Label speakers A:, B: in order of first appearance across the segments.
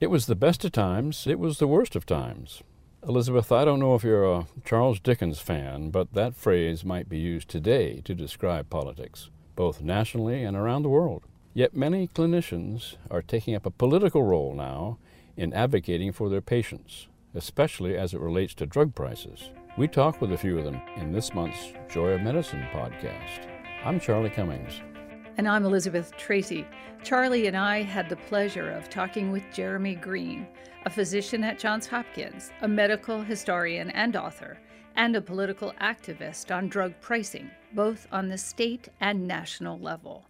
A: It was the best of times, it was the worst of times. Elizabeth, I don't know if you're a Charles Dickens fan, but that phrase might be used today to describe politics, both nationally and around the world. Yet many clinicians are taking up a political role now in advocating for their patients, especially as it relates to drug prices. We talk with a few of them in this month's Joy of Medicine podcast. I'm Charlie Cummings.
B: And I'm Elizabeth Tracy. Charlie and I had the pleasure of talking with Jeremy Greene, a physician at Johns Hopkins, a medical historian and author, and a political activist on drug pricing, both on the state and national level.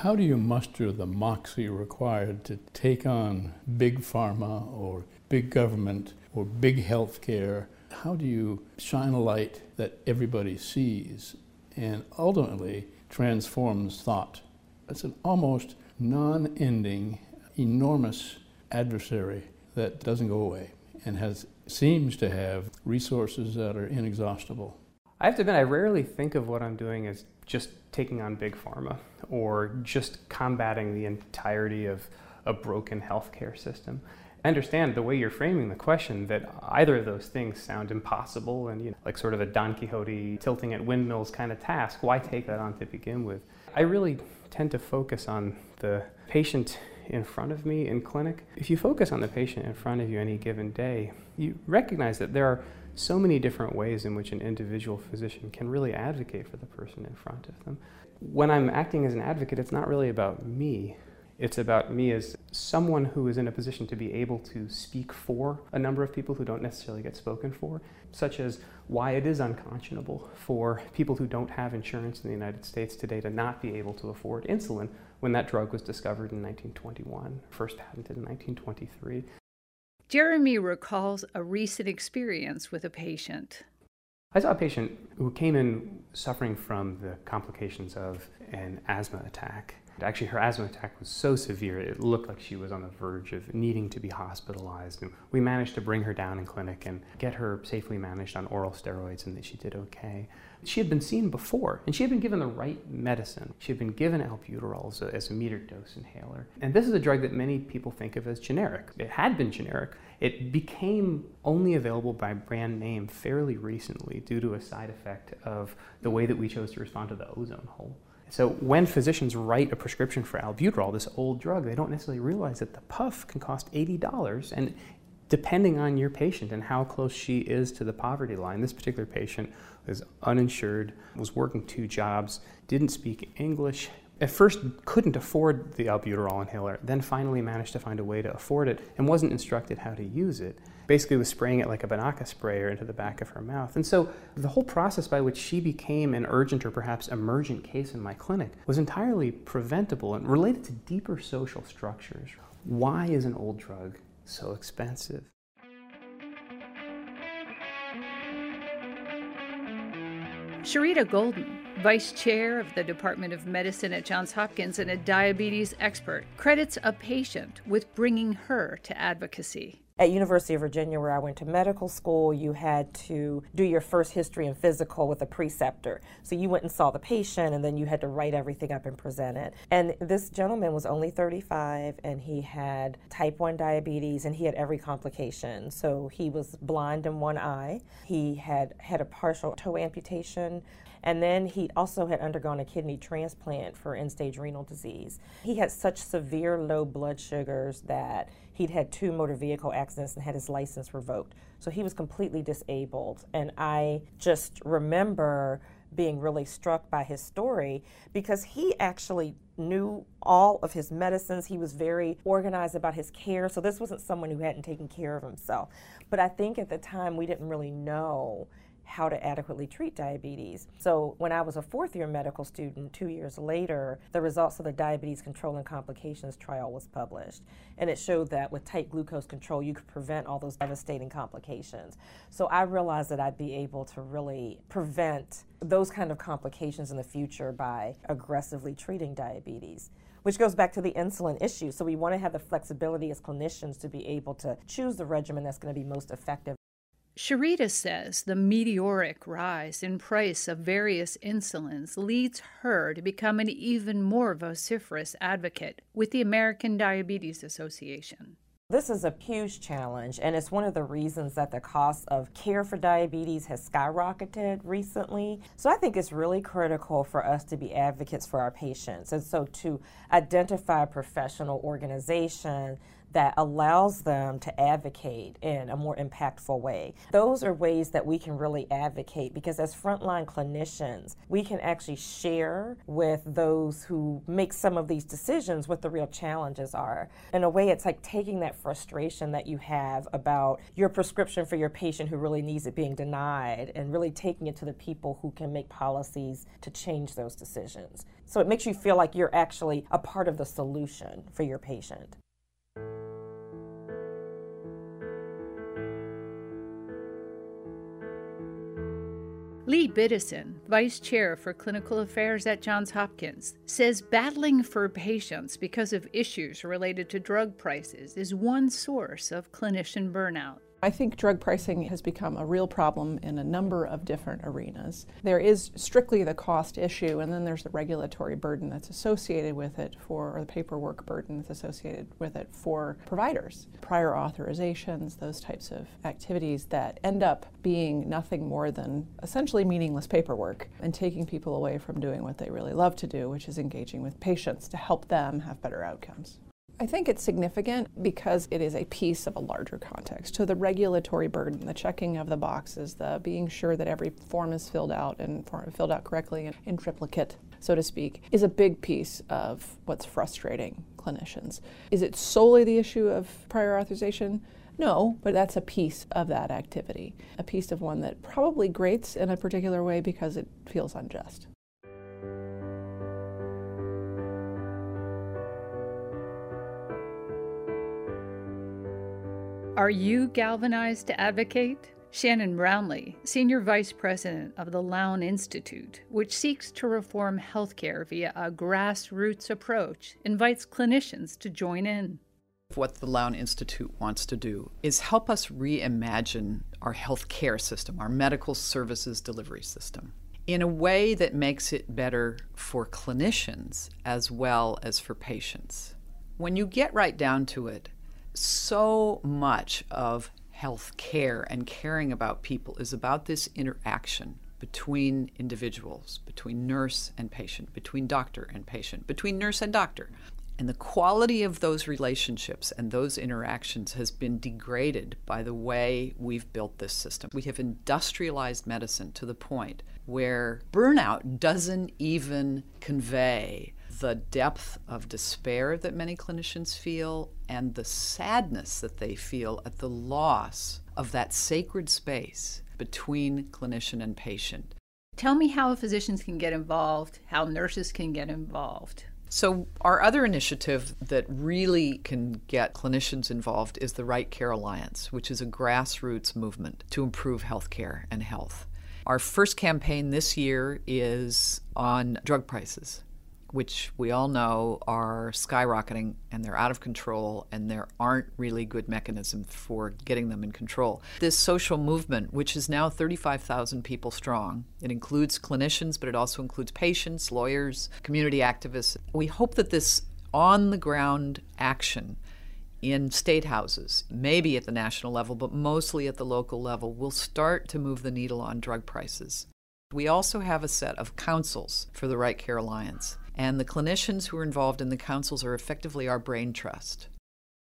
C: How do you muster the moxie required to take on big pharma or big government or big healthcare? How do you shine a light that everybody sees and ultimately transforms thought. It's an almost non ending, enormous adversary that doesn't go away and has seems to have resources that are inexhaustible.
D: I have to admit, I rarely think of what I'm doing as just taking on big pharma or just combating the entirety of a broken healthcare system. I understand the way you're framing the question that either of those things sound impossible and you know, like sort of a Don Quixote tilting at windmills kind of task. Why take that on to begin with? I really tend to focus on the patient in front of me in clinic. If you focus on the patient in front of you any given day, you recognize that there are so many different ways in which an individual physician can really advocate for the person in front of them. When I'm acting as an advocate, it's not really about me. It's about me as someone who is in a position to be able to speak for a number of people who don't necessarily get spoken for, such as why it is unconscionable for people who don't have insurance in the United States today to not be able to afford insulin when that drug was discovered in 1921, first patented in 1923.
B: Jeremy recalls a recent experience with a patient.
D: I saw a patient who came in suffering from the complications of an asthma attack. Actually, her asthma attack was so severe, it looked like she was on the verge of needing to be hospitalized. And we managed to bring her down in clinic and get her safely managed on oral steroids, and that she did okay. She had been seen before, and she had been given the right medicine. She had been given albuterol as a, as a metered dose inhaler. And this is a drug that many people think of as generic. It had been generic. It became only available by brand name fairly recently due to a side effect of the way that we chose to respond to the ozone hole. So when physicians write a prescription for albuterol, this old drug, they don't necessarily realize that the puff can cost $80 and depending on your patient and how close she is to the poverty line. This particular patient was uninsured, was working two jobs, didn't speak English, at first couldn't afford the albuterol inhaler, then finally managed to find a way to afford it and wasn't instructed how to use it. Basically was spraying it like a Binaca sprayer into the back of her mouth. And so the whole process by which she became an urgent or perhaps emergent case in my clinic was entirely preventable and related to deeper social structures. Why is an old drug so expensive?
B: Sherita Golden, Vice Chair of the Department of Medicine at Johns Hopkins and a diabetes expert, credits a patient with bringing her to advocacy
E: at University of Virginia where I went to medical school, you had to do your first history and physical with a preceptor. So you went and saw the patient and then you had to write everything up and present it. And this gentleman was only 35 and he had type 1 diabetes and he had every complication. So he was blind in one eye. He had had a partial toe amputation and then he also had undergone a kidney transplant for end stage renal disease. He had such severe low blood sugars that he'd had two motor vehicle accidents and had his license revoked. So he was completely disabled. And I just remember being really struck by his story because he actually knew all of his medicines. He was very organized about his care. So this wasn't someone who hadn't taken care of himself. But I think at the time we didn't really know how to adequately treat diabetes. So when I was a fourth year medical student, two years later, the results of the diabetes control and complications trial was published. And it showed that with tight glucose control, you could prevent all those devastating complications. So I realized that I'd be able to really prevent those kind of complications in the future by aggressively treating diabetes which goes back to the insulin issue. So we want to have the flexibility as clinicians to be able to choose the regimen that's going to be most effective.
B: Sherita says the meteoric rise in price of various insulins leads her to become an even more vociferous advocate with the American Diabetes Association.
E: This is a huge challenge, and it's one of the reasons that the cost of care for diabetes has skyrocketed recently. So I think it's really critical for us to be advocates for our patients. And so to identify a professional organization that allows them to advocate in a more impactful way. Those are ways that we can really advocate because as frontline clinicians, we can actually share with those who make some of these decisions what the real challenges are. In a way, it's like taking that frustration that you have about your prescription for your patient who really needs it being denied and really taking it to the people who can make policies to change those decisions. So it makes you feel like you're actually a part of the solution for your patient.
B: Lee Biddison, Vice Chair for Clinical Affairs at Johns Hopkins, says battling for patients because of issues related to drug prices is one source of clinician burnout.
F: I think drug pricing has become a real problem in a number of different arenas. There is strictly the cost issue, and then there's the regulatory burden that's associated with it for, or the paperwork burden that's associated with it for providers. Prior authorizations, those types of activities that end up being nothing more than essentially meaningless paperwork and taking people away from doing what they really love to do, which is engaging with patients to help them have better outcomes. I think it's significant because it is a piece of a larger context. So the regulatory burden, the checking of the boxes, the being sure that every form is filled out and filled out correctly and in triplicate, so to speak, is a big piece of what's frustrating clinicians. Is it solely the issue of prior authorization? No, but that's a piece of that activity, a piece of one that probably grates in a particular way because it feels unjust.
B: Are you galvanized to advocate? Shannon Brownlee, Senior Vice President of the Lown Institute, which seeks to reform healthcare via a grassroots approach, invites clinicians to join in.
G: What the Lown Institute wants to do is help us reimagine our healthcare system, our medical services delivery system, in a way that makes it better for clinicians as well as for patients. When you get right down to it, so much of health care and caring about people is about this interaction between individuals, between nurse and patient, between doctor and patient, between nurse and doctor. And the quality of those relationships and those interactions has been degraded by the way we've built this system. We have industrialized medicine to the point where burnout doesn't even convey the depth of despair that many clinicians feel and the sadness that they feel at the loss of that sacred space between clinician and patient.
B: Tell me how physicians can get involved, how nurses can get involved.
G: So, our other initiative that really can get clinicians involved is the Right Care Alliance, which is a grassroots movement to improve healthcare and health. Our first campaign this year is on drug prices which we all know are skyrocketing and they're out of control and there aren't really good mechanisms for getting them in control. This social movement, which is now 35,000 people strong, it includes clinicians, but it also includes patients, lawyers, community activists. We hope that this on the ground action in state houses, maybe at the national level, but mostly at the local level, will start to move the needle on drug prices. We also have a set of councils for the Right Care Alliance. And the clinicians who are involved in the councils are effectively our brain trust.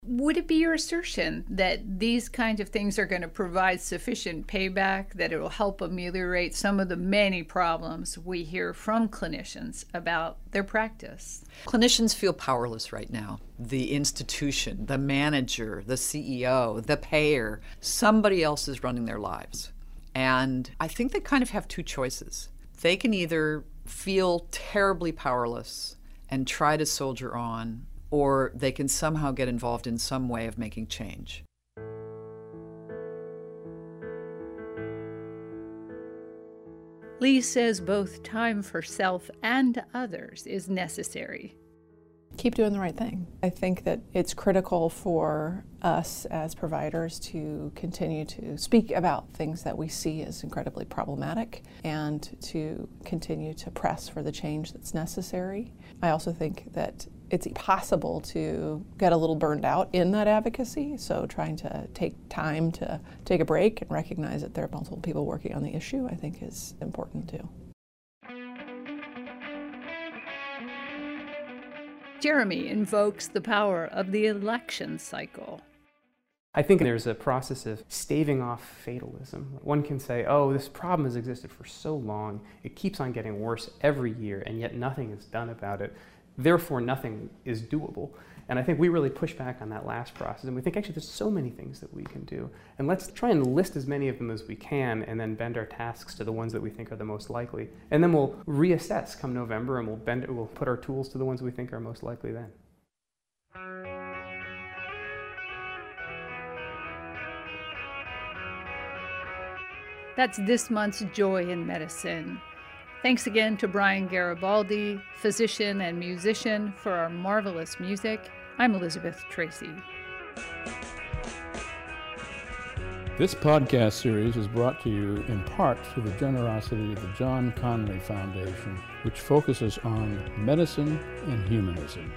B: Would it be your assertion that these kinds of things are going to provide sufficient payback, that it will help ameliorate some of the many problems we hear from clinicians about their practice?
G: Clinicians feel powerless right now. The institution, the manager, the CEO, the payer, somebody else is running their lives. And I think they kind of have two choices. They can either feel terribly powerless and try to soldier on, or they can somehow get involved in some way of making change.
B: Lee says both time for self and others is necessary
F: keep doing the right thing. I think that it's critical for us as providers to continue to speak about things that we see as incredibly problematic and to continue to press for the change that's necessary. I also think that it's possible to get a little burned out in that advocacy. So, trying to take time to take a break and recognize that there are multiple people working on the issue, I think, is important too.
B: Jeremy invokes the power of the election cycle.
D: I think there's a process of staving off fatalism. One can say, oh, this problem has existed for so long, it keeps on getting worse every year, and yet nothing is done about it. Therefore, nothing is doable. And I think we really push back on that last process. And we think actually there's so many things that we can do. And let's try and list as many of them as we can and then bend our tasks to the ones that we think are the most likely. And then we'll reassess come November and we'll bend we'll put our tools to the ones we think are most likely then.
B: That's this month's Joy in Medicine. Thanks again to Brian Garibaldi, physician and musician, for our marvelous music. I'm Elizabeth Tracy.
C: This podcast series is brought to you in part through the generosity of the John Conley Foundation, which focuses on medicine and humanism.